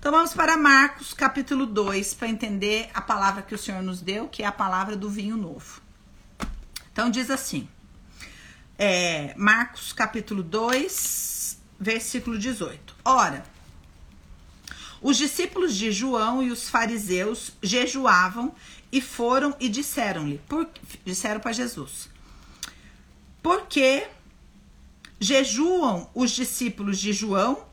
Então vamos para Marcos capítulo 2 para entender a palavra que o Senhor nos deu, que é a palavra do vinho novo. Então diz assim, é, Marcos capítulo 2, versículo 18. Ora, os discípulos de João e os fariseus jejuavam e foram e disseram-lhe, disseram para Jesus, porque jejuam os discípulos de João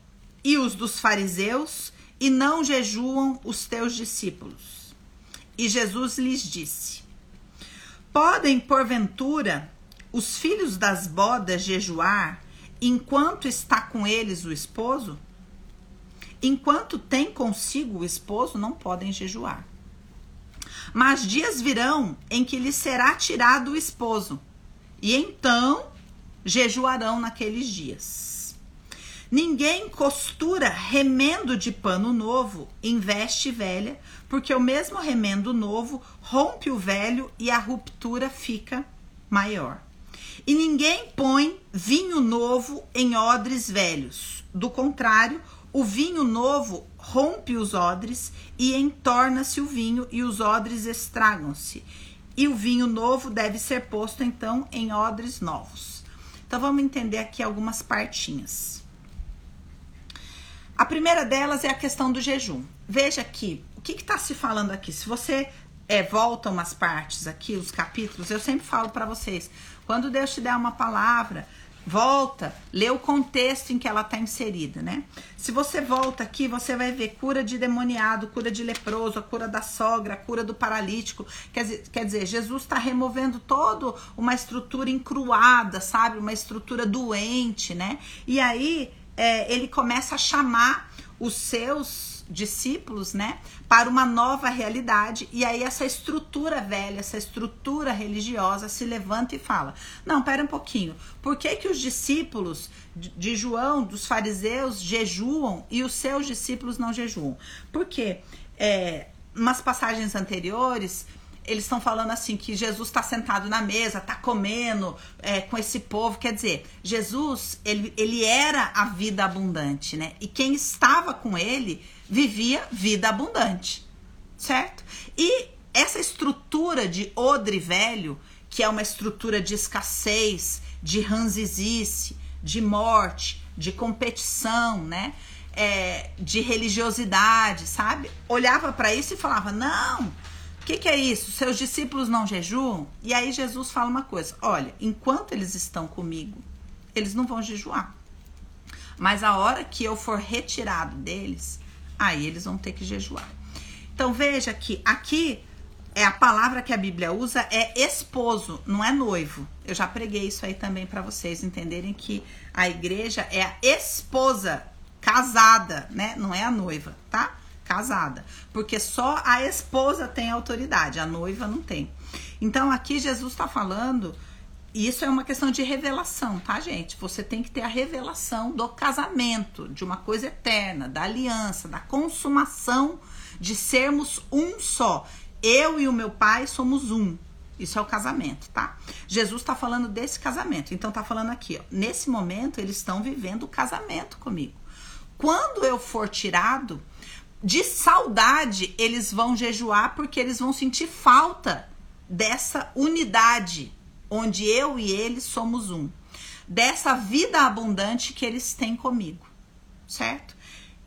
e os dos fariseus e não jejuam os teus discípulos. E Jesus lhes disse: Podem, porventura, os filhos das bodas jejuar enquanto está com eles o esposo? Enquanto tem consigo o esposo, não podem jejuar. Mas dias virão em que lhes será tirado o esposo, e então jejuarão naqueles dias. Ninguém costura remendo de pano novo em veste velha, porque o mesmo remendo novo rompe o velho e a ruptura fica maior. E ninguém põe vinho novo em odres velhos. Do contrário, o vinho novo rompe os odres e entorna-se o vinho e os odres estragam-se. E o vinho novo deve ser posto então em odres novos. Então vamos entender aqui algumas partinhas. A primeira delas é a questão do jejum. Veja aqui, o que está se falando aqui? Se você é, volta umas partes aqui, os capítulos, eu sempre falo para vocês, quando Deus te der uma palavra, volta, lê o contexto em que ela está inserida, né? Se você volta aqui, você vai ver cura de demoniado, cura de leproso, a cura da sogra, a cura do paralítico. Quer dizer, quer dizer Jesus está removendo toda uma estrutura encruada, sabe? Uma estrutura doente, né? E aí é, ele começa a chamar os seus discípulos, né, para uma nova realidade. E aí essa estrutura velha, essa estrutura religiosa se levanta e fala: "Não, pera um pouquinho. Por que que os discípulos de João, dos fariseus jejuam e os seus discípulos não jejuam?" Porque é, umas passagens anteriores, eles estão falando assim que Jesus está sentado na mesa, está comendo é, com esse povo. Quer dizer, Jesus ele, ele era a vida abundante, né? E quem estava com ele vivia vida abundante, certo? E essa estrutura de odre velho, que é uma estrutura de escassez, de ranzizice, de morte, de competição, né? É, de religiosidade, sabe? Olhava para isso e falava: não que, que é isso? Seus discípulos não jejuam? E aí Jesus fala uma coisa: olha, enquanto eles estão comigo, eles não vão jejuar. Mas a hora que eu for retirado deles, aí eles vão ter que jejuar. Então veja que aqui é a palavra que a Bíblia usa é esposo, não é noivo. Eu já preguei isso aí também para vocês entenderem que a igreja é a esposa casada, né? Não é a noiva, tá? Casada, porque só a esposa tem autoridade, a noiva não tem. Então aqui Jesus está falando, isso é uma questão de revelação, tá, gente? Você tem que ter a revelação do casamento, de uma coisa eterna, da aliança, da consumação de sermos um só. Eu e o meu pai somos um. Isso é o casamento, tá? Jesus está falando desse casamento. Então tá falando aqui, ó, nesse momento eles estão vivendo o casamento comigo. Quando eu for tirado, de saudade, eles vão jejuar porque eles vão sentir falta dessa unidade, onde eu e eles somos um. Dessa vida abundante que eles têm comigo, certo?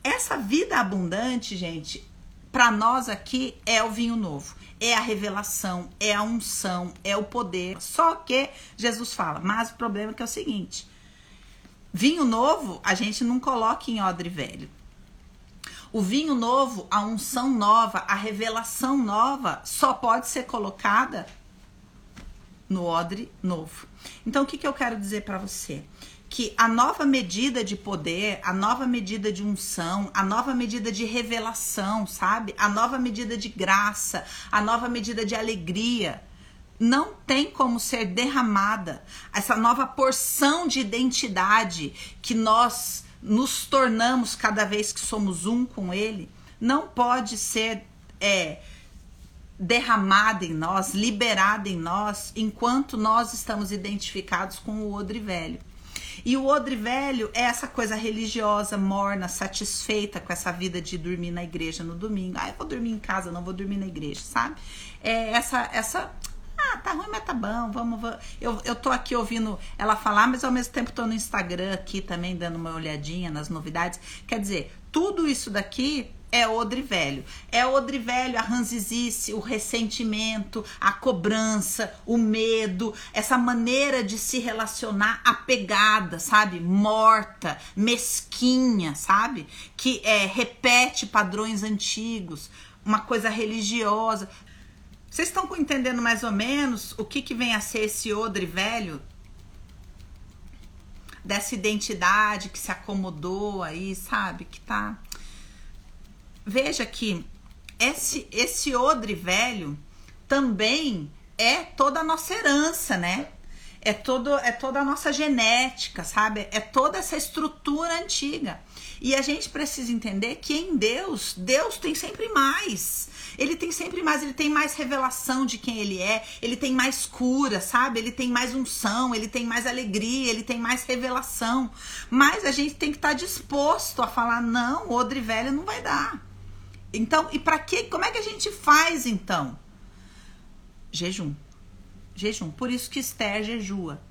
Essa vida abundante, gente, para nós aqui é o vinho novo, é a revelação, é a unção, é o poder. Só que Jesus fala, mas o problema é que é o seguinte: vinho novo a gente não coloca em odre velho. O vinho novo, a unção nova, a revelação nova só pode ser colocada no odre novo. Então, o que, que eu quero dizer para você? Que a nova medida de poder, a nova medida de unção, a nova medida de revelação, sabe? A nova medida de graça, a nova medida de alegria, não tem como ser derramada. Essa nova porção de identidade que nós nos tornamos cada vez que somos um com Ele, não pode ser é, derramada em nós, liberada em nós, enquanto nós estamos identificados com o odre velho. E o odre velho é essa coisa religiosa, morna, satisfeita com essa vida de dormir na igreja no domingo. Ah, eu vou dormir em casa, não vou dormir na igreja, sabe? É essa essa ah, tá ruim, mas tá bom, vamos, vamos. Eu, eu tô aqui ouvindo ela falar, mas ao mesmo tempo tô no Instagram aqui também, dando uma olhadinha nas novidades. Quer dizer, tudo isso daqui é odre velho. É odre velho, a ranzizice, o ressentimento, a cobrança, o medo, essa maneira de se relacionar apegada, sabe? Morta, mesquinha, sabe? Que é, repete padrões antigos, uma coisa religiosa. Vocês estão entendendo mais ou menos o que, que vem a ser esse odre velho? Dessa identidade que se acomodou aí, sabe? Que tá. Veja que esse, esse odre velho também é toda a nossa herança, né? É, todo, é toda a nossa genética, sabe? É toda essa estrutura antiga. E a gente precisa entender que em Deus, Deus tem sempre mais. Ele tem sempre mais, ele tem mais revelação de quem ele é, ele tem mais cura, sabe? Ele tem mais unção, ele tem mais alegria, ele tem mais revelação. Mas a gente tem que estar tá disposto a falar: não, odre velho não vai dar. Então, e para que? Como é que a gente faz então? Jejum. Jejum. Por isso que Esther jejua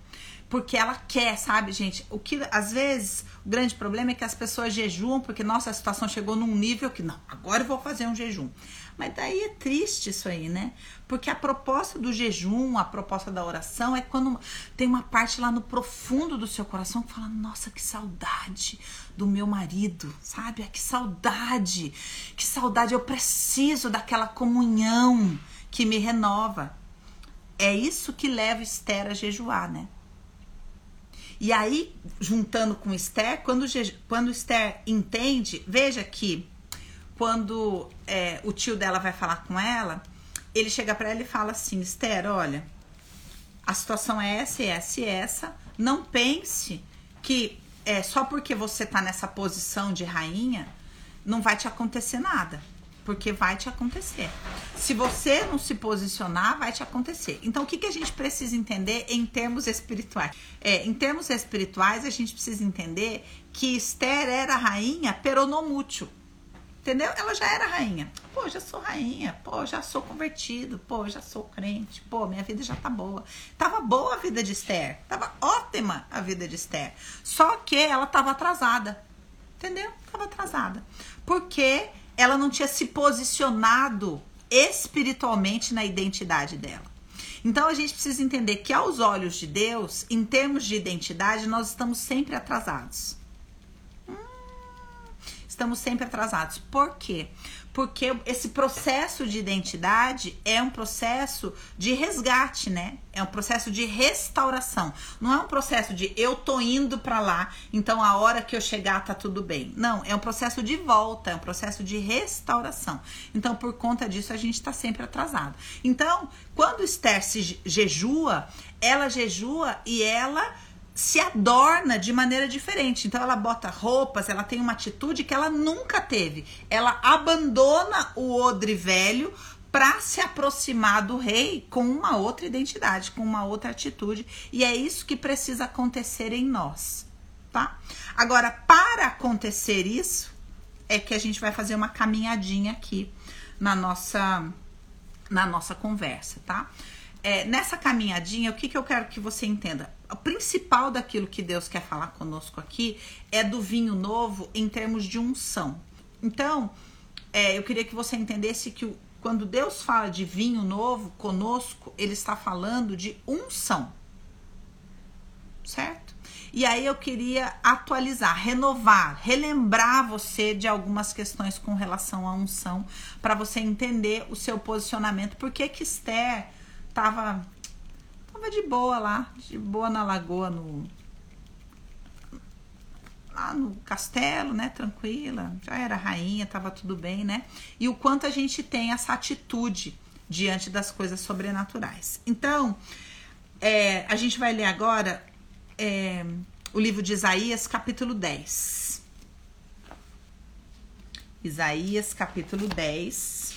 porque ela quer, sabe, gente? O que às vezes o grande problema é que as pessoas jejuam porque nossa a situação chegou num nível que não, agora eu vou fazer um jejum. Mas daí é triste isso aí, né? Porque a proposta do jejum, a proposta da oração é quando tem uma parte lá no profundo do seu coração que fala: Nossa, que saudade do meu marido, sabe? Que saudade, que saudade, eu preciso daquela comunhão que me renova. É isso que leva Esther a jejuar, né? E aí, juntando com Esther, quando, quando Esther entende, veja que quando é, o tio dela vai falar com ela, ele chega para ela e fala assim: Esther, olha, a situação é essa, essa e essa. Não pense que é só porque você tá nessa posição de rainha não vai te acontecer nada porque vai te acontecer. Se você não se posicionar, vai te acontecer. Então, o que, que a gente precisa entender em termos espirituais? É, em termos espirituais, a gente precisa entender que Esther era rainha peronomútil. Entendeu? Ela já era rainha. Pô, já sou rainha. Pô, já sou convertido. Pô, já sou crente. Pô, minha vida já tá boa. Tava boa a vida de Esther. Tava ótima a vida de Esther. Só que ela tava atrasada. Entendeu? Tava atrasada. Porque ela não tinha se posicionado espiritualmente na identidade dela. Então a gente precisa entender que aos olhos de Deus, em termos de identidade, nós estamos sempre atrasados estamos sempre atrasados. Por quê? Porque esse processo de identidade é um processo de resgate, né? É um processo de restauração. Não é um processo de eu tô indo para lá, então a hora que eu chegar tá tudo bem. Não, é um processo de volta, é um processo de restauração. Então, por conta disso, a gente tá sempre atrasado. Então, quando Esther se jejua, ela jejua e ela se adorna de maneira diferente. Então ela bota roupas, ela tem uma atitude que ela nunca teve. Ela abandona o odre velho para se aproximar do rei com uma outra identidade, com uma outra atitude, e é isso que precisa acontecer em nós, tá? Agora, para acontecer isso, é que a gente vai fazer uma caminhadinha aqui na nossa na nossa conversa, tá? É, nessa caminhadinha, o que, que eu quero que você entenda? o principal daquilo que Deus quer falar conosco aqui é do vinho novo em termos de unção. Então, é, eu queria que você entendesse que quando Deus fala de vinho novo conosco, ele está falando de unção. Certo? E aí eu queria atualizar, renovar, relembrar você de algumas questões com relação à unção, para você entender o seu posicionamento. Por que que Esther estava Tava de boa lá, de boa na lagoa, no. Lá no castelo, né? Tranquila. Já era rainha, tava tudo bem, né? E o quanto a gente tem essa atitude diante das coisas sobrenaturais. Então, é, a gente vai ler agora é, o livro de Isaías, capítulo 10. Isaías, capítulo 10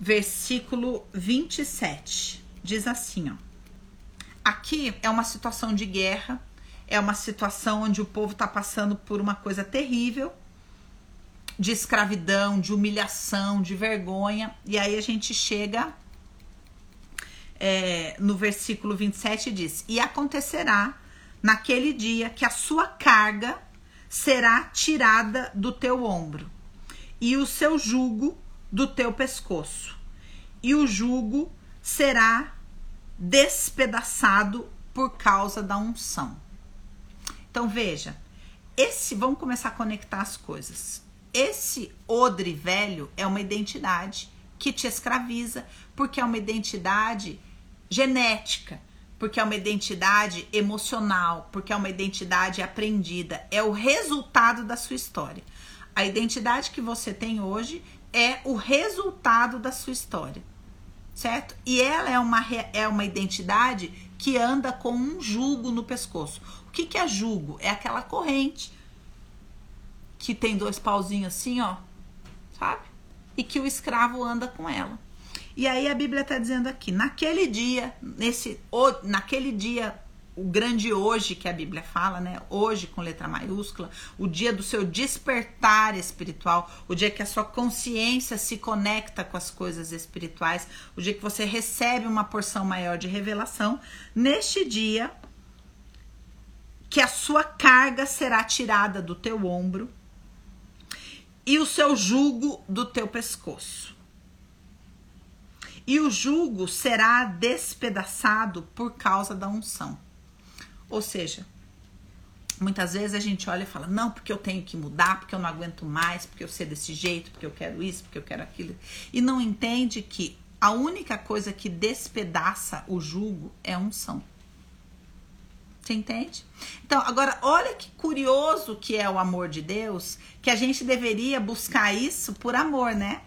versículo 27. Diz assim, ó: aqui é uma situação de guerra, é uma situação onde o povo está passando por uma coisa terrível de escravidão, de humilhação, de vergonha. E aí a gente chega é, no versículo 27 diz: E acontecerá naquele dia que a sua carga será tirada do teu ombro, e o seu jugo do teu pescoço, e o jugo será despedaçado por causa da unção. Então veja, esse vamos começar a conectar as coisas. Esse odre velho é uma identidade que te escraviza, porque é uma identidade genética, porque é uma identidade emocional, porque é uma identidade aprendida, é o resultado da sua história. A identidade que você tem hoje é o resultado da sua história, certo? E ela é uma, é uma identidade que anda com um jugo no pescoço. O que, que é jugo? É aquela corrente que tem dois pauzinhos assim, ó, sabe? E que o escravo anda com ela. E aí a Bíblia está dizendo aqui, naquele dia, nesse, naquele dia, o grande hoje que a Bíblia fala, né? Hoje com letra maiúscula, o dia do seu despertar espiritual, o dia que a sua consciência se conecta com as coisas espirituais, o dia que você recebe uma porção maior de revelação. Neste dia, que a sua carga será tirada do teu ombro e o seu jugo do teu pescoço. E o jugo será despedaçado por causa da unção. Ou seja, muitas vezes a gente olha e fala: não, porque eu tenho que mudar, porque eu não aguento mais, porque eu sei desse jeito, porque eu quero isso, porque eu quero aquilo. E não entende que a única coisa que despedaça o jugo é a unção. Você entende? Então, agora, olha que curioso que é o amor de Deus, que a gente deveria buscar isso por amor, né?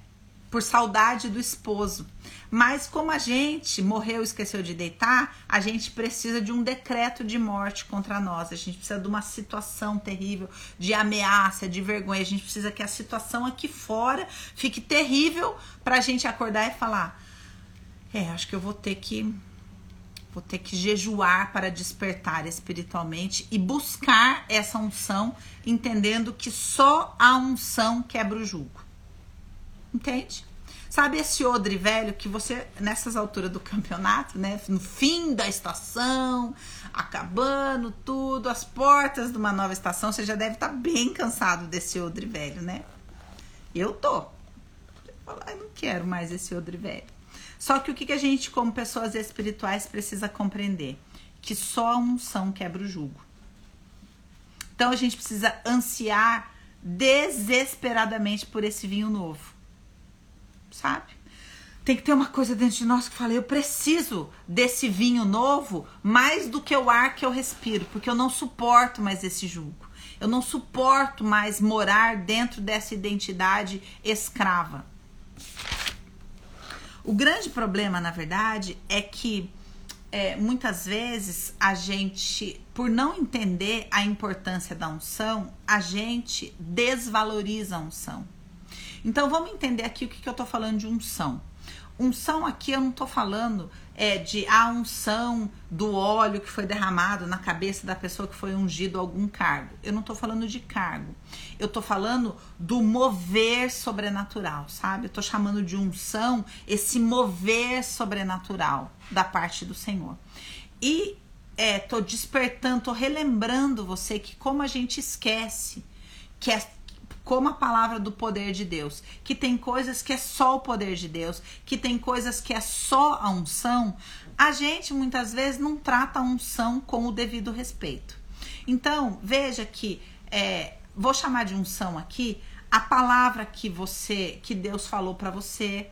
Por saudade do esposo. Mas como a gente morreu esqueceu de deitar, a gente precisa de um decreto de morte contra nós. A gente precisa de uma situação terrível, de ameaça, de vergonha. A gente precisa que a situação aqui fora fique terrível para a gente acordar e falar: é, acho que eu vou ter que Vou ter que jejuar para despertar espiritualmente e buscar essa unção, entendendo que só a unção quebra o jugo. Entende? Sabe esse odre velho que você, nessas alturas do campeonato, né? No fim da estação, acabando tudo, as portas de uma nova estação, você já deve estar tá bem cansado desse odre velho, né? Eu tô. Eu não quero mais esse odre velho. Só que o que, a gente, como pessoas espirituais, precisa compreender? Que só a unção quebra o jugo. Então a gente precisa ansiar desesperadamente por esse vinho novo. Sabe? Tem que ter uma coisa dentro de nós que fala: eu preciso desse vinho novo mais do que o ar que eu respiro, porque eu não suporto mais esse jugo. Eu não suporto mais morar dentro dessa identidade escrava. O grande problema, na verdade, é que é, muitas vezes a gente, por não entender a importância da unção, a gente desvaloriza a unção. Então vamos entender aqui o que, que eu estou falando de unção. Unção aqui eu não estou falando é, de a unção do óleo que foi derramado na cabeça da pessoa que foi ungido algum cargo. Eu não estou falando de cargo. Eu estou falando do mover sobrenatural, sabe? Eu estou chamando de unção esse mover sobrenatural da parte do Senhor. E é, tô despertando, tô relembrando você que como a gente esquece que é como a palavra do poder de Deus, que tem coisas que é só o poder de Deus, que tem coisas que é só a unção, a gente muitas vezes não trata a unção com o devido respeito. Então, veja que é, vou chamar de unção aqui a palavra que você, que Deus falou para você,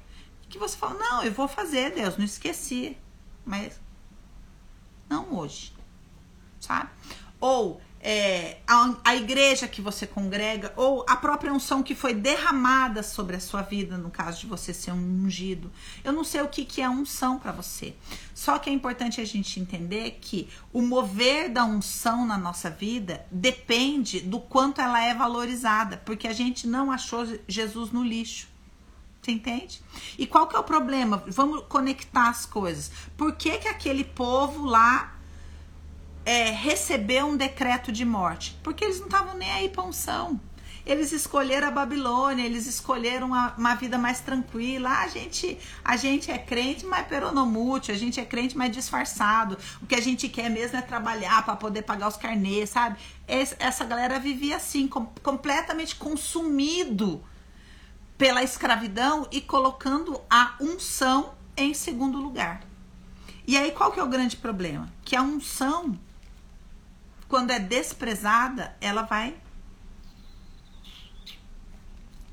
que você falou, não, eu vou fazer, Deus, não esqueci, mas não hoje, sabe? Ou é, a, a, igreja que você congrega ou a própria unção que foi derramada sobre a sua vida, no caso de você ser um ungido. Eu não sei o que, que é unção para você. Só que é importante a gente entender que o mover da unção na nossa vida depende do quanto ela é valorizada, porque a gente não achou Jesus no lixo. Você entende? E qual que é o problema? Vamos conectar as coisas. Por que, que aquele povo lá é, receber um decreto de morte? Porque eles não estavam nem aí para unção. Eles escolheram a Babilônia, eles escolheram uma, uma, vida mais tranquila. A gente, a gente é crente, mas peronomútil, a gente é crente, mas disfarçado. O que a gente quer mesmo é trabalhar para poder pagar os carnês, sabe? essa galera vivia assim, com, completamente consumido pela escravidão e colocando a unção em segundo lugar. E aí qual que é o grande problema? Que a unção, quando é desprezada, ela vai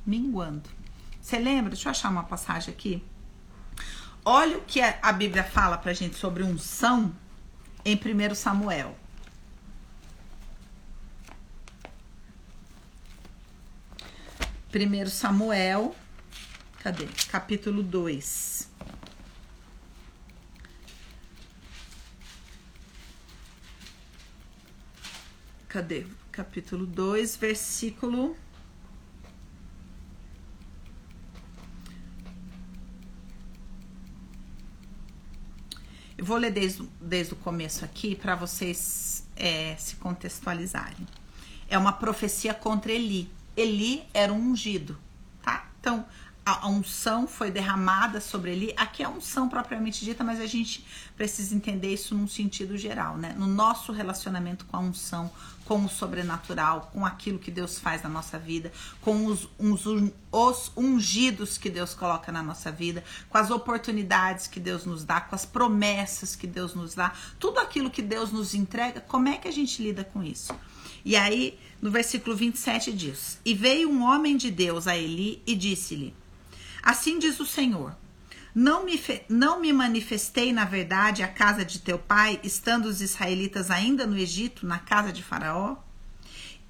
minguando. Você lembra? Deixa eu achar uma passagem aqui. Olha o que a Bíblia fala pra gente sobre unção em 1 Samuel. Primeiro Samuel, cadê? Capítulo 2. Cadê? Capítulo 2, versículo Eu vou ler desde, desde o começo aqui para vocês é, se contextualizarem. É uma profecia contra Eli. Eli era um ungido, tá? Então, a unção foi derramada sobre ele. Aqui é unção propriamente dita, mas a gente precisa entender isso num sentido geral, né? No nosso relacionamento com a unção, com o sobrenatural, com aquilo que Deus faz na nossa vida, com os, os, os ungidos que Deus coloca na nossa vida, com as oportunidades que Deus nos dá, com as promessas que Deus nos dá, tudo aquilo que Deus nos entrega, como é que a gente lida com isso? E aí, no versículo 27 diz: E veio um homem de Deus a Eli e disse-lhe: Assim diz o Senhor: não me, não me manifestei, na verdade, à casa de teu pai, estando os israelitas ainda no Egito, na casa de Faraó?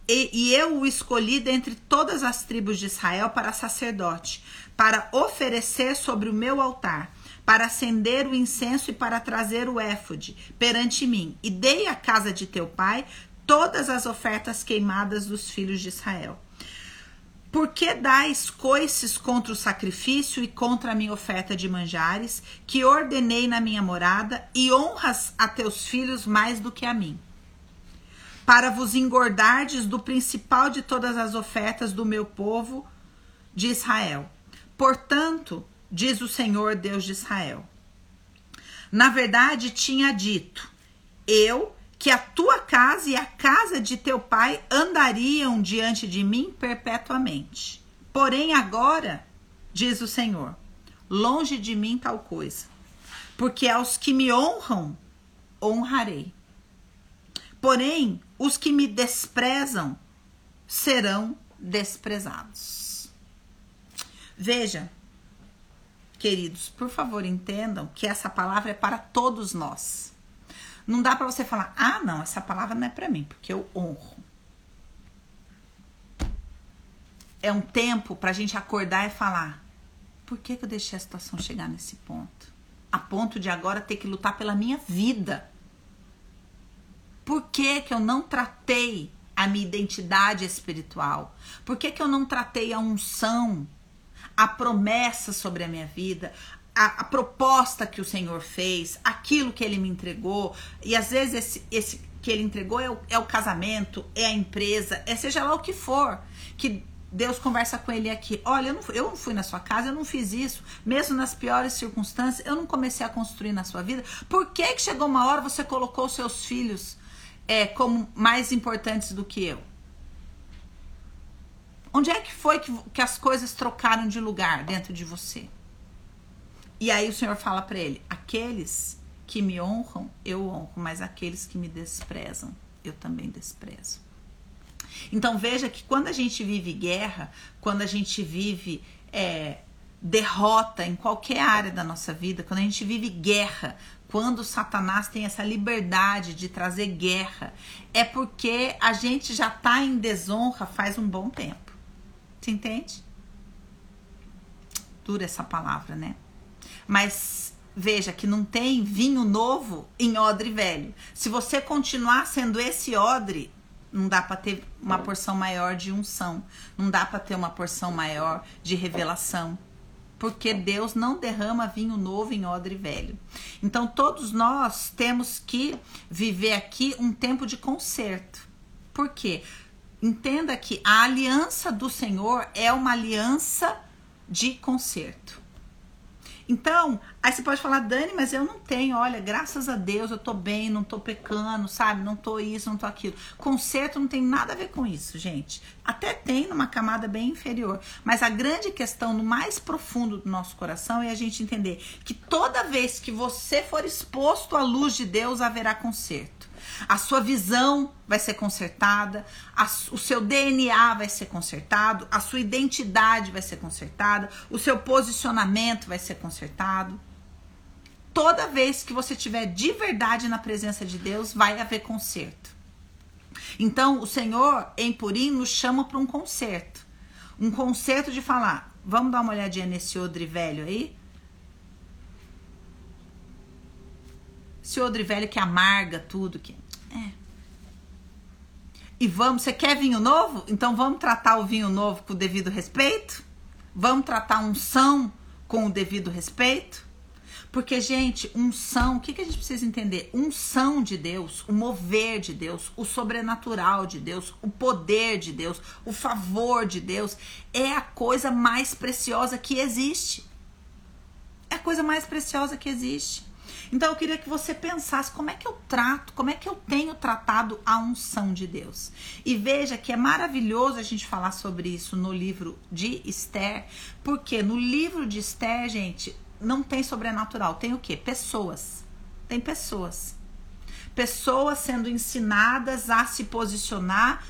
E, e eu o escolhi dentre todas as tribos de Israel para sacerdote, para oferecer sobre o meu altar, para acender o incenso e para trazer o éfode perante mim. E dei à casa de teu pai todas as ofertas queimadas dos filhos de Israel. Por que dais coices contra o sacrifício e contra a minha oferta de manjares, que ordenei na minha morada, e honras a teus filhos mais do que a mim? Para vos engordardes do principal de todas as ofertas do meu povo de Israel. Portanto, diz o Senhor Deus de Israel: Na verdade, tinha dito: Eu que a tua casa e a casa de teu pai andariam diante de mim perpetuamente. Porém, agora, diz o Senhor, longe de mim tal coisa, porque aos que me honram, honrarei. Porém, os que me desprezam serão desprezados. Veja, queridos, por favor, entendam que essa palavra é para todos nós. Não dá para você falar, ah, não, essa palavra não é para mim, porque eu honro. É um tempo para a gente acordar e falar: por que, que eu deixei a situação chegar nesse ponto? A ponto de agora ter que lutar pela minha vida. Por que, que eu não tratei a minha identidade espiritual? Por que, que eu não tratei a unção, a promessa sobre a minha vida, a, a, proposta que o Senhor fez, aquilo que ele me entregou, e às vezes esse, esse que ele entregou é o, é o casamento, é a empresa, é seja lá o que for, que Deus conversa com ele aqui. Olha, eu não, eu não fui na sua casa, eu não fiz isso, mesmo nas piores circunstâncias, eu não comecei a construir na sua vida. Por que, que chegou uma hora você colocou seus filhos é, como mais importantes do que eu? Onde é que foi que, que as coisas trocaram de lugar dentro de você? E aí o Senhor fala para ele: aqueles que me honram, eu honro, mas aqueles que me desprezam, eu também desprezo. Então veja que quando a gente vive guerra, quando a gente vive é, derrota em qualquer área da nossa vida, quando a gente vive guerra, quando Satanás tem essa liberdade de trazer guerra, é porque a gente já está em desonra faz um bom tempo. Você entende? Dura essa palavra, né? Mas veja que não tem vinho novo em odre velho. Se você continuar sendo esse odre, não dá para ter uma porção maior de unção, não dá para ter uma porção maior de revelação. porque Deus não derrama vinho novo em odre velho. Então todos nós temos que viver aqui um tempo de conserto. Por quê? Entenda que a aliança do Senhor é uma aliança de conserto. Então, aí você pode falar, Dani, mas eu não tenho, olha, graças a Deus eu tô bem, não tô pecando, sabe? Não tô isso, não tô aquilo. Conserto não tem nada a ver com isso, gente. Até tem numa camada bem inferior. Mas a grande questão no mais profundo do nosso coração é a gente entender que toda vez que você for exposto à luz de Deus, haverá conserto a sua visão vai ser consertada, a, o seu DNA vai ser consertado, a sua identidade vai ser consertada, o seu posicionamento vai ser consertado. Toda vez que você tiver de verdade na presença de Deus, vai haver conserto. Então, o Senhor em Purim nos chama para um conserto. Um conserto de falar, vamos dar uma olhadinha nesse odre velho aí? Esse odre velho que amarga tudo, que é. E vamos, você quer vinho novo? Então vamos tratar o vinho novo com o devido respeito? Vamos tratar unção com o devido respeito? Porque, gente, unção, o que, que a gente precisa entender? Unção de Deus, o mover de Deus, o sobrenatural de Deus, o poder de Deus, o favor de Deus é a coisa mais preciosa que existe. É a coisa mais preciosa que existe. Então eu queria que você pensasse como é que eu trato, como é que eu tenho tratado a unção de Deus. E veja que é maravilhoso a gente falar sobre isso no livro de Esther, porque no livro de Esther, gente, não tem sobrenatural, tem o quê? Pessoas. Tem pessoas. Pessoas sendo ensinadas a se posicionar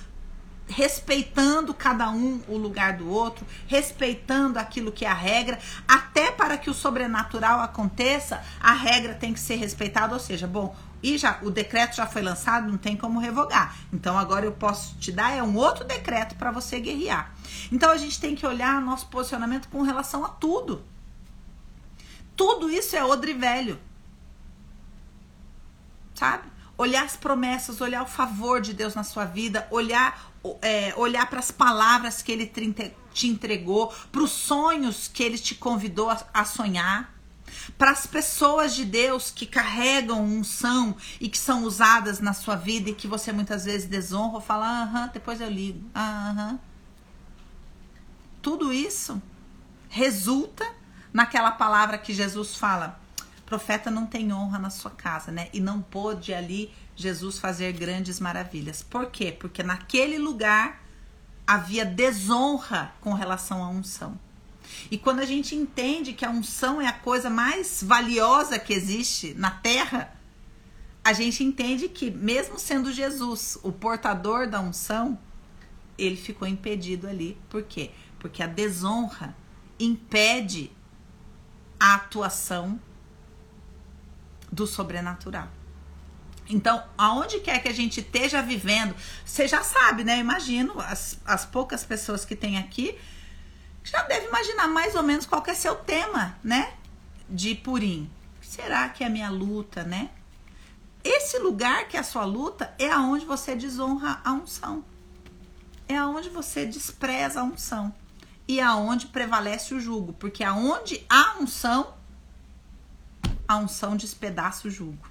respeitando cada um o lugar do outro, respeitando aquilo que é a regra, até para que o sobrenatural aconteça, a regra tem que ser respeitada, ou seja, bom, e já o decreto já foi lançado, não tem como revogar. Então agora eu posso te dar é um outro decreto para você guerrear. Então a gente tem que olhar nosso posicionamento com relação a tudo. Tudo isso é odre velho. Sabe? Olhar as promessas, olhar o favor de Deus na sua vida, olhar é, olhar para as palavras que ele te entregou, para os sonhos que ele te convidou a, a sonhar, para as pessoas de Deus que carregam unção e que são usadas na sua vida e que você muitas vezes desonra ou fala, aham, depois eu ligo, aham. Tudo isso resulta naquela palavra que Jesus fala: profeta não tem honra na sua casa, né? E não pôde ali Jesus fazer grandes maravilhas. Por quê? Porque naquele lugar havia desonra com relação à unção. E quando a gente entende que a unção é a coisa mais valiosa que existe na terra, a gente entende que, mesmo sendo Jesus o portador da unção, ele ficou impedido ali. Por quê? Porque a desonra impede a atuação do sobrenatural. Então, aonde quer que a gente esteja vivendo, você já sabe, né? imagino as, as poucas pessoas que tem aqui já deve imaginar mais ou menos qual é seu tema, né? De Purim. Será que é a minha luta, né? Esse lugar que é a sua luta é aonde você desonra a unção. É aonde você despreza a unção. E aonde prevalece o jugo. Porque aonde há unção, a unção despedaça o jugo.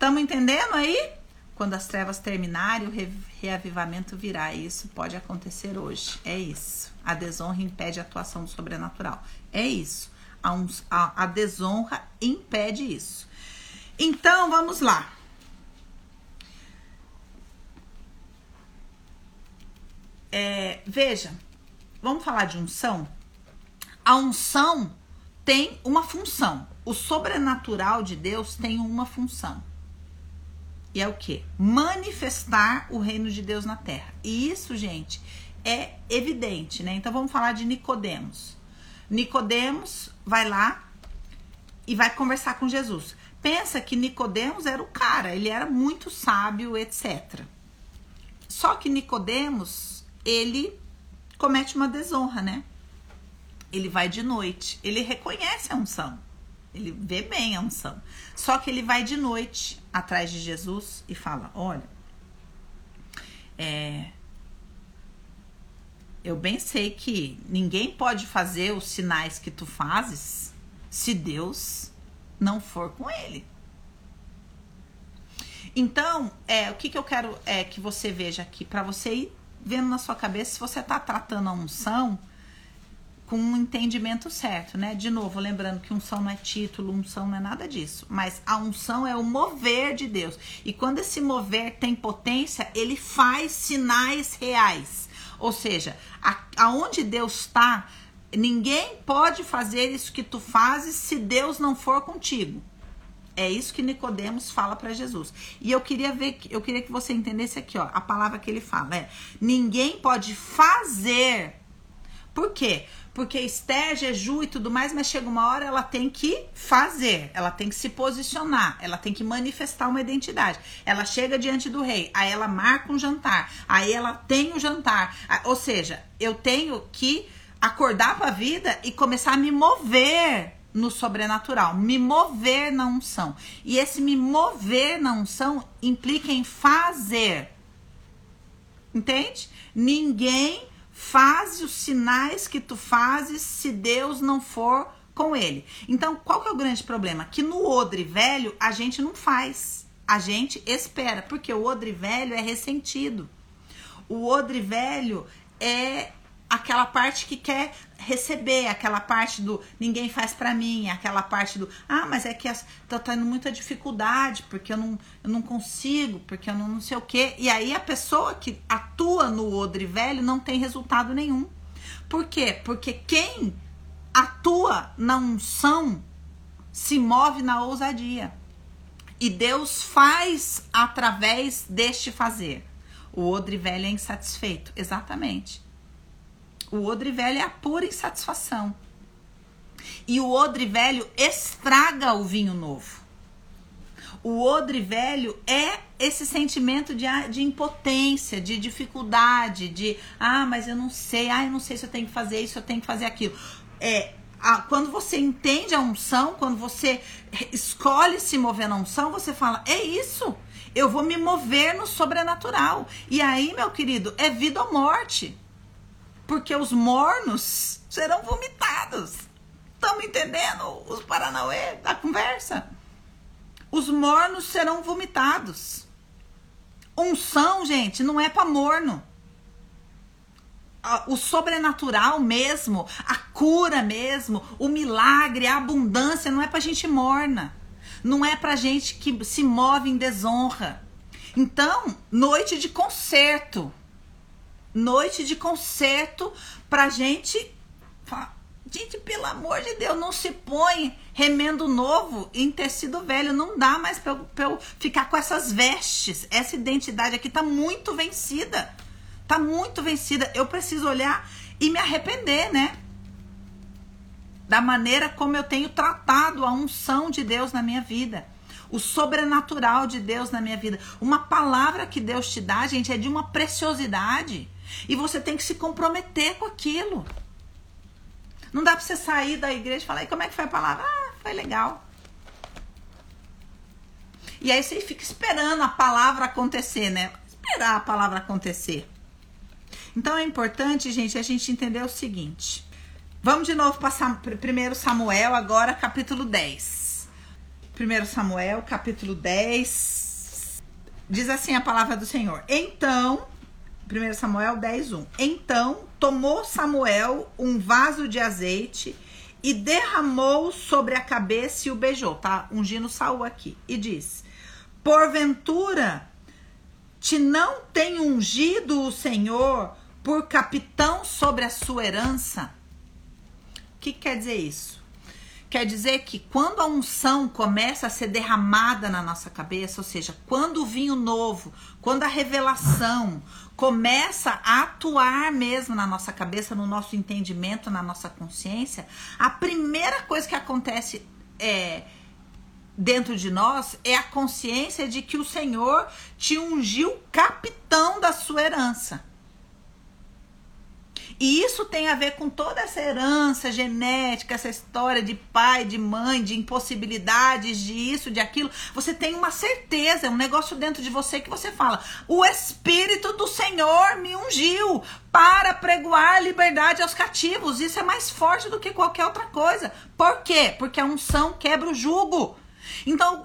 Estamos entendendo aí? Quando as trevas terminarem, o re reavivamento virá. Isso pode acontecer hoje. É isso. A desonra impede a atuação do sobrenatural. É isso. A, a, a desonra impede isso. Então, vamos lá. É, veja, vamos falar de unção? A unção tem uma função. O sobrenatural de Deus tem uma função. E é o que? Manifestar o reino de Deus na terra. E isso, gente, é evidente, né? Então vamos falar de Nicodemos. Nicodemos vai lá e vai conversar com Jesus. Pensa que Nicodemos era o cara, ele era muito sábio, etc. Só que Nicodemos, ele comete uma desonra, né? Ele vai de noite, ele reconhece a unção. Ele vê bem a unção. Só que ele vai de noite atrás de Jesus e fala: Olha, é, eu bem sei que ninguém pode fazer os sinais que tu fazes se Deus não for com ele. Então, é, o que, que eu quero é que você veja aqui, para você ir vendo na sua cabeça se você está tratando a unção com um entendimento certo, né? De novo, lembrando que unção não é título, unção não é nada disso, mas a unção é o mover de Deus. E quando esse mover tem potência, ele faz sinais reais. Ou seja, a, aonde Deus está, ninguém pode fazer isso que tu fazes se Deus não for contigo. É isso que Nicodemos fala para Jesus. E eu queria ver, eu queria que você entendesse aqui, ó, a palavra que ele fala é: ninguém pode fazer. Por quê? Porque Esther, Jeju e tudo mais, mas chega uma hora ela tem que fazer, ela tem que se posicionar, ela tem que manifestar uma identidade. Ela chega diante do rei, aí ela marca um jantar, aí ela tem o um jantar. Ou seja, eu tenho que acordar para a vida e começar a me mover no sobrenatural, me mover na unção. E esse me mover na unção implica em fazer. Entende? Ninguém faz os sinais que tu fazes se Deus não for com ele. Então, qual que é o grande problema? Que no odre velho a gente não faz. A gente espera, porque o odre velho é ressentido. O odre velho é aquela parte que quer receber, aquela parte do ninguém faz para mim, aquela parte do ah, mas é que tô tendo muita dificuldade porque eu não, eu não consigo, porque eu não, não sei o quê. E aí a pessoa que atua no odre velho não tem resultado nenhum. Por quê? Porque quem atua na unção se move na ousadia. E Deus faz através deste fazer. O odre velho é insatisfeito. Exatamente. O odre velho é a pura insatisfação. E o odre velho estraga o vinho novo. O odre velho é esse sentimento de, de impotência, de dificuldade, de ah, mas eu não sei, ah, eu não sei se eu tenho que fazer isso, eu tenho que fazer aquilo. É, a, quando você entende a unção, quando você escolhe se mover na unção, você fala: é isso, eu vou me mover no sobrenatural. E aí, meu querido, é vida ou morte porque os mornos serão vomitados. Estão entendendo os paranauê da conversa? Os mornos serão vomitados. Unção, gente, não é para morno. O sobrenatural mesmo, a cura mesmo, o milagre, a abundância não é para gente morna. Não é para gente que se move em desonra. Então, noite de concerto noite de concerto pra gente. Gente, pelo amor de Deus, não se põe remendo novo em tecido velho. Não dá mais pra eu, pra eu ficar com essas vestes. Essa identidade aqui tá muito vencida. Tá muito vencida. Eu preciso olhar e me arrepender, né? Da maneira como eu tenho tratado a unção de Deus na minha vida o sobrenatural de Deus na minha vida. Uma palavra que Deus te dá, gente, é de uma preciosidade. E você tem que se comprometer com aquilo. Não dá para você sair da igreja e falar, e como é que foi a palavra? Ah, foi legal. E aí você fica esperando a palavra acontecer, né? Esperar a palavra acontecer. Então é importante, gente, a gente entender o seguinte. Vamos de novo para 1 Samuel, agora capítulo 10. 1 Samuel, capítulo 10. Diz assim a palavra do Senhor. Então 1 Samuel 10, 1. Então tomou Samuel um vaso de azeite e derramou sobre a cabeça e o beijou, tá? Ungindo Saul aqui. E disse: Porventura te não tem ungido o Senhor por capitão sobre a sua herança? O que quer dizer isso? Quer dizer que quando a unção começa a ser derramada na nossa cabeça, ou seja, quando o vinho novo, quando a revelação começa a atuar mesmo na nossa cabeça, no nosso entendimento, na nossa consciência, a primeira coisa que acontece é, dentro de nós é a consciência de que o Senhor te ungiu capitão da sua herança. E isso tem a ver com toda essa herança genética, essa história de pai, de mãe, de impossibilidades, de isso, de aquilo. Você tem uma certeza, é um negócio dentro de você que você fala: o Espírito do Senhor me ungiu para pregoar liberdade aos cativos. Isso é mais forte do que qualquer outra coisa. Por quê? Porque a unção quebra o jugo. Então,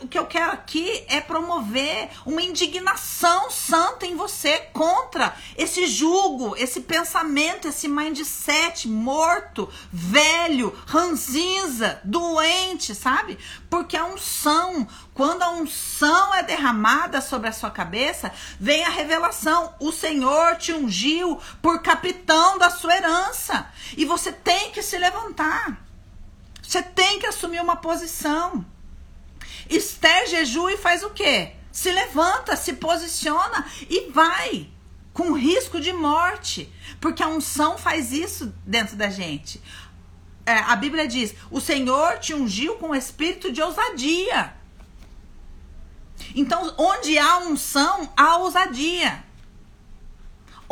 o que eu quero aqui é promover uma indignação santa em você contra esse julgo, esse pensamento, esse mindset morto, velho, ranzinza, doente, sabe? Porque a unção, quando a unção é derramada sobre a sua cabeça, vem a revelação: o Senhor te ungiu por capitão da sua herança. E você tem que se levantar. Você tem que assumir uma posição. Esther jejua e faz o quê? Se levanta, se posiciona e vai com risco de morte, porque a unção faz isso dentro da gente. É, a Bíblia diz: o Senhor te ungiu com o espírito de ousadia. Então, onde há unção, há ousadia.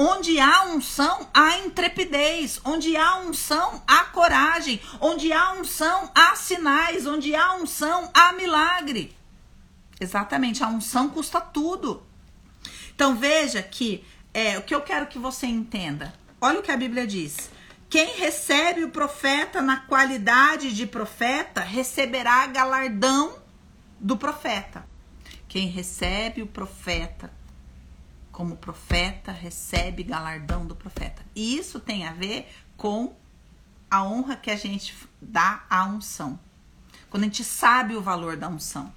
Onde há unção, há intrepidez. Onde há unção, há coragem. Onde há unção, há sinais. Onde há unção, há milagre. Exatamente, a unção custa tudo. Então veja que é, o que eu quero que você entenda. Olha o que a Bíblia diz. Quem recebe o profeta na qualidade de profeta receberá galardão do profeta. Quem recebe o profeta como profeta, recebe galardão do profeta. E isso tem a ver com a honra que a gente dá à unção. Quando a gente sabe o valor da unção.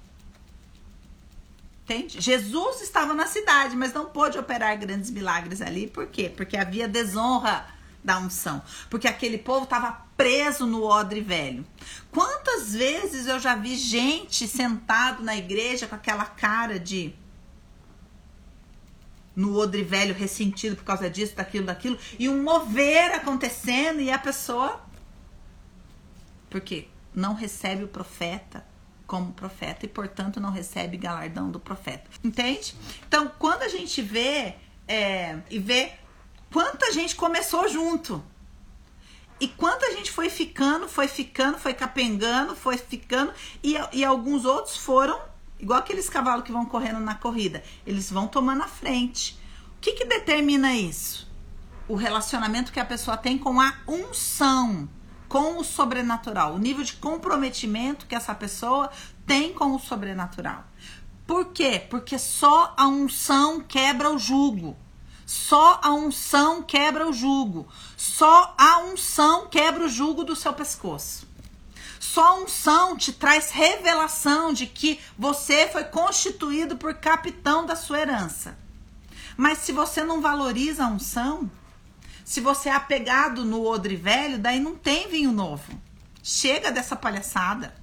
Entende? Jesus estava na cidade, mas não pôde operar grandes milagres ali. Por quê? Porque havia desonra da unção. Porque aquele povo estava preso no odre velho. Quantas vezes eu já vi gente sentado na igreja com aquela cara de no odre velho ressentido por causa disso, daquilo, daquilo, e um mover acontecendo e a pessoa porque não recebe o profeta como profeta e portanto não recebe galardão do profeta. Entende? Então, quando a gente vê é, e vê quanta gente começou junto e quanta gente foi ficando, foi ficando, foi capengando, foi ficando e, e alguns outros foram Igual aqueles cavalos que vão correndo na corrida. Eles vão tomando a frente. O que, que determina isso? O relacionamento que a pessoa tem com a unção, com o sobrenatural. O nível de comprometimento que essa pessoa tem com o sobrenatural. Por quê? Porque só a unção quebra o jugo. Só a unção quebra o jugo. Só a unção quebra o jugo do seu pescoço. Só unção te traz revelação de que você foi constituído por capitão da sua herança. Mas se você não valoriza a unção, se você é apegado no odre velho, daí não tem vinho novo. Chega dessa palhaçada.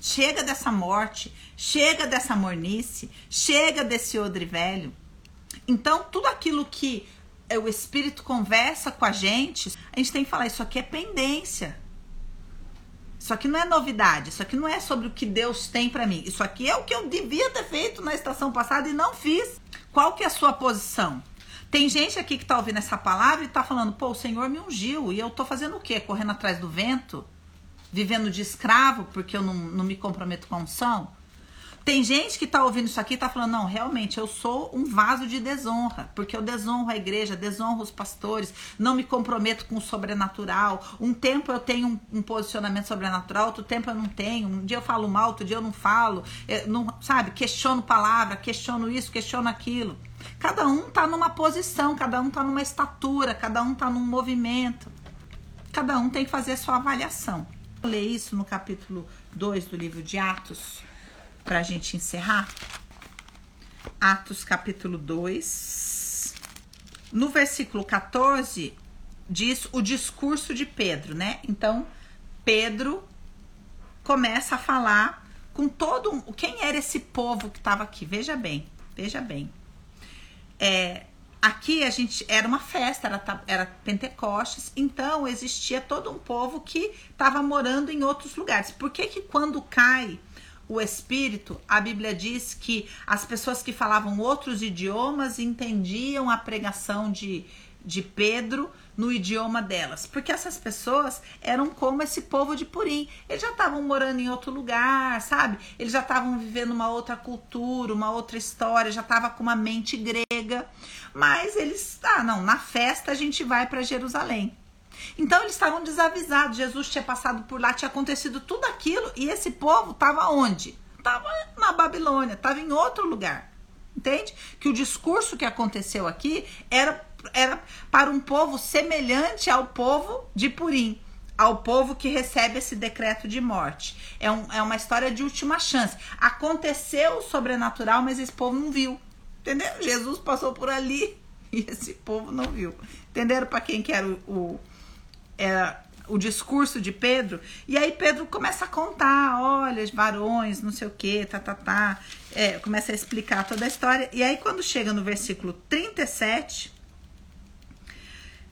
Chega dessa morte, chega dessa mornice, chega desse odre velho. Então, tudo aquilo que o Espírito conversa com a gente, a gente tem que falar: isso aqui é pendência. Isso aqui não é novidade, isso aqui não é sobre o que Deus tem para mim. Isso aqui é o que eu devia ter feito na estação passada e não fiz. Qual que é a sua posição? Tem gente aqui que tá ouvindo essa palavra e tá falando, pô, o Senhor me ungiu e eu tô fazendo o quê? Correndo atrás do vento? Vivendo de escravo porque eu não, não me comprometo com a unção? Tem gente que tá ouvindo isso aqui e tá falando, não, realmente eu sou um vaso de desonra, porque eu desonro a igreja, desonro os pastores, não me comprometo com o sobrenatural. Um tempo eu tenho um, um posicionamento sobrenatural, outro tempo eu não tenho. Um dia eu falo mal, outro dia eu não falo. Eu não, sabe, questiono palavra, questiono isso, questiono aquilo. Cada um tá numa posição, cada um tá numa estatura, cada um tá num movimento. Cada um tem que fazer a sua avaliação. Vou ler isso no capítulo 2 do livro de Atos para a gente encerrar. Atos capítulo 2. No versículo 14 diz o discurso de Pedro, né? Então, Pedro começa a falar com todo um, quem era esse povo que estava aqui. Veja bem, veja bem. É, aqui a gente era uma festa, era, era Pentecostes, então existia todo um povo que estava morando em outros lugares. Por que que quando cai o espírito, a Bíblia diz que as pessoas que falavam outros idiomas entendiam a pregação de, de Pedro no idioma delas, porque essas pessoas eram como esse povo de Purim. Eles já estavam morando em outro lugar, sabe? Eles já estavam vivendo uma outra cultura, uma outra história, já estava com uma mente grega. Mas eles, ah, não, na festa a gente vai para Jerusalém. Então eles estavam desavisados. Jesus tinha passado por lá, tinha acontecido tudo aquilo e esse povo estava onde? Estava na Babilônia, estava em outro lugar. Entende? Que o discurso que aconteceu aqui era, era para um povo semelhante ao povo de Purim, ao povo que recebe esse decreto de morte. É, um, é uma história de última chance. Aconteceu o sobrenatural, mas esse povo não viu. Entendeu? Jesus passou por ali e esse povo não viu. Entenderam para quem que era o, o, era o discurso de Pedro? E aí Pedro começa a contar, olha, varões, não sei o que, tá, tá, tá é, começa a explicar toda a história. E aí, quando chega no versículo 37,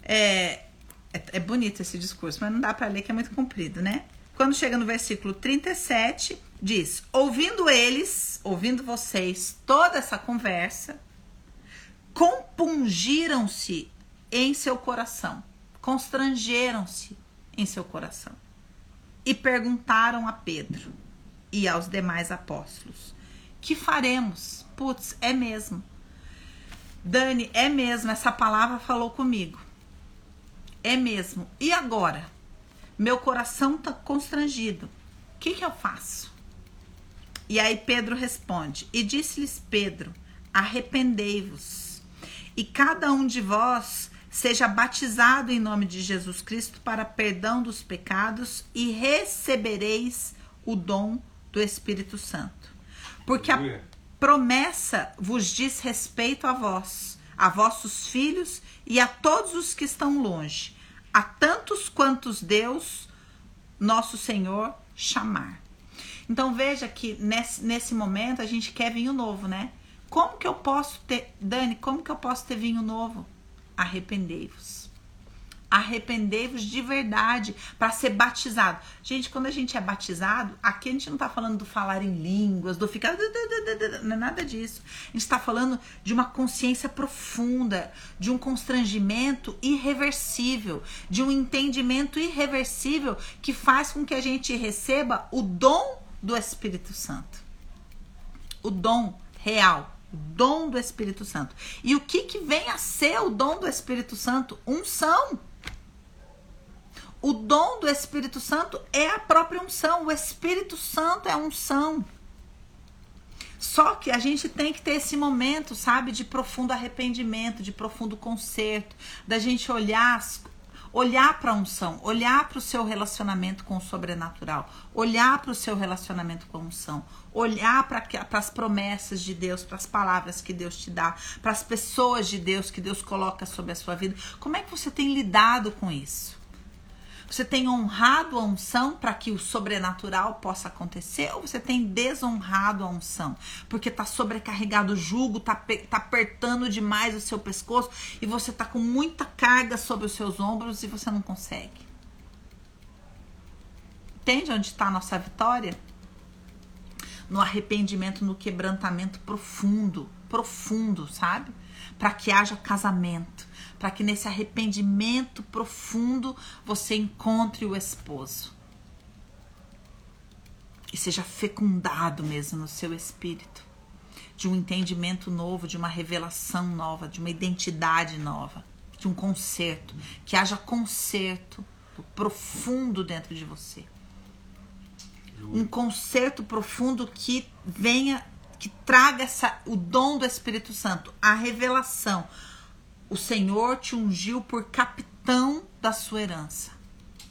é, é, é bonito esse discurso, mas não dá para ler que é muito comprido, né? Quando chega no versículo 37, diz: Ouvindo eles, ouvindo vocês toda essa conversa, compungiram-se em seu coração, constrangeram-se em seu coração e perguntaram a Pedro e aos demais apóstolos: que faremos? Putz, é mesmo. Dani, é mesmo, essa palavra falou comigo. É mesmo. E agora? Meu coração tá constrangido. O que, que eu faço? E aí Pedro responde: E disse-lhes Pedro: Arrependei-vos, e cada um de vós seja batizado em nome de Jesus Cristo para perdão dos pecados, e recebereis o dom do Espírito Santo porque a promessa vos diz respeito a vós, a vossos filhos e a todos os que estão longe, a tantos quantos Deus, nosso Senhor, chamar. Então veja que nesse, nesse momento a gente quer vinho novo, né? Como que eu posso ter, Dani, como que eu posso ter vinho novo? Arrependei-vos arrependei-vos de verdade para ser batizado. Gente, quando a gente é batizado, aqui a gente não está falando do falar em línguas, do ficar. Não é nada disso. A gente está falando de uma consciência profunda, de um constrangimento irreversível, de um entendimento irreversível que faz com que a gente receba o dom do Espírito Santo. O dom real dom do Espírito Santo. E o que, que vem a ser o dom do Espírito Santo? Unção. O dom do Espírito Santo é a própria unção. O Espírito Santo é unção. Só que a gente tem que ter esse momento, sabe, de profundo arrependimento, de profundo conserto, da gente olhar olhar para a unção, olhar para o seu relacionamento com o sobrenatural, olhar para o seu relacionamento com a unção, olhar para as promessas de Deus, para as palavras que Deus te dá, para as pessoas de Deus que Deus coloca sobre a sua vida. Como é que você tem lidado com isso? Você tem honrado a unção para que o sobrenatural possa acontecer ou você tem desonrado a unção? Porque está sobrecarregado o jugo, está tá apertando demais o seu pescoço e você está com muita carga sobre os seus ombros e você não consegue. Entende onde está a nossa vitória? No arrependimento, no quebrantamento profundo, profundo, sabe? Para que haja casamento para que nesse arrependimento profundo você encontre o esposo e seja fecundado mesmo no seu espírito de um entendimento novo, de uma revelação nova, de uma identidade nova, de um conserto, que haja conserto profundo dentro de você. Um conserto profundo que venha, que traga essa, o dom do Espírito Santo, a revelação, o Senhor te ungiu por capitão da sua herança.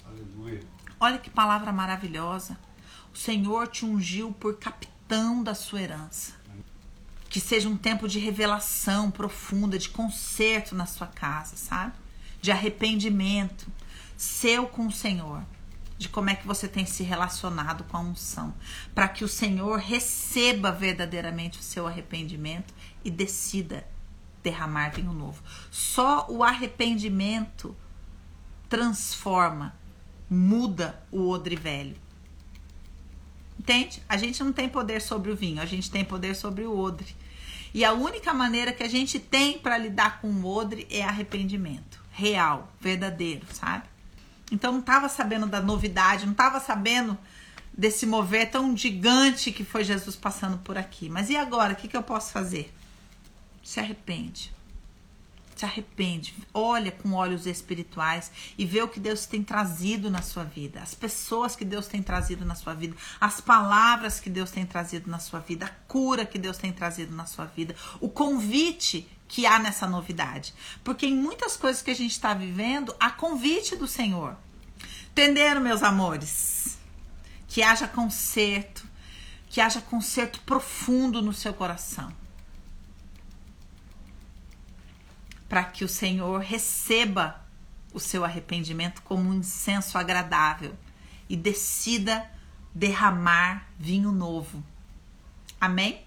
Aleluia. Olha que palavra maravilhosa. O Senhor te ungiu por capitão da sua herança. Que seja um tempo de revelação profunda, de conserto na sua casa, sabe? De arrependimento seu com o Senhor. De como é que você tem se relacionado com a unção. Para que o Senhor receba verdadeiramente o seu arrependimento e decida derramar vinho novo. Só o arrependimento transforma, muda o odre velho. Entende? A gente não tem poder sobre o vinho, a gente tem poder sobre o odre. E a única maneira que a gente tem para lidar com o odre é arrependimento real, verdadeiro, sabe? Então não estava sabendo da novidade, não estava sabendo desse mover tão gigante que foi Jesus passando por aqui. Mas e agora? O que, que eu posso fazer? Se arrepende. Se arrepende. Olha com olhos espirituais e vê o que Deus tem trazido na sua vida, as pessoas que Deus tem trazido na sua vida, as palavras que Deus tem trazido na sua vida, a cura que Deus tem trazido na sua vida, o convite que há nessa novidade. Porque em muitas coisas que a gente está vivendo, há convite do Senhor. Entenderam, meus amores? Que haja conserto, que haja conserto profundo no seu coração. Para que o Senhor receba o seu arrependimento como um incenso agradável e decida derramar vinho novo. Amém?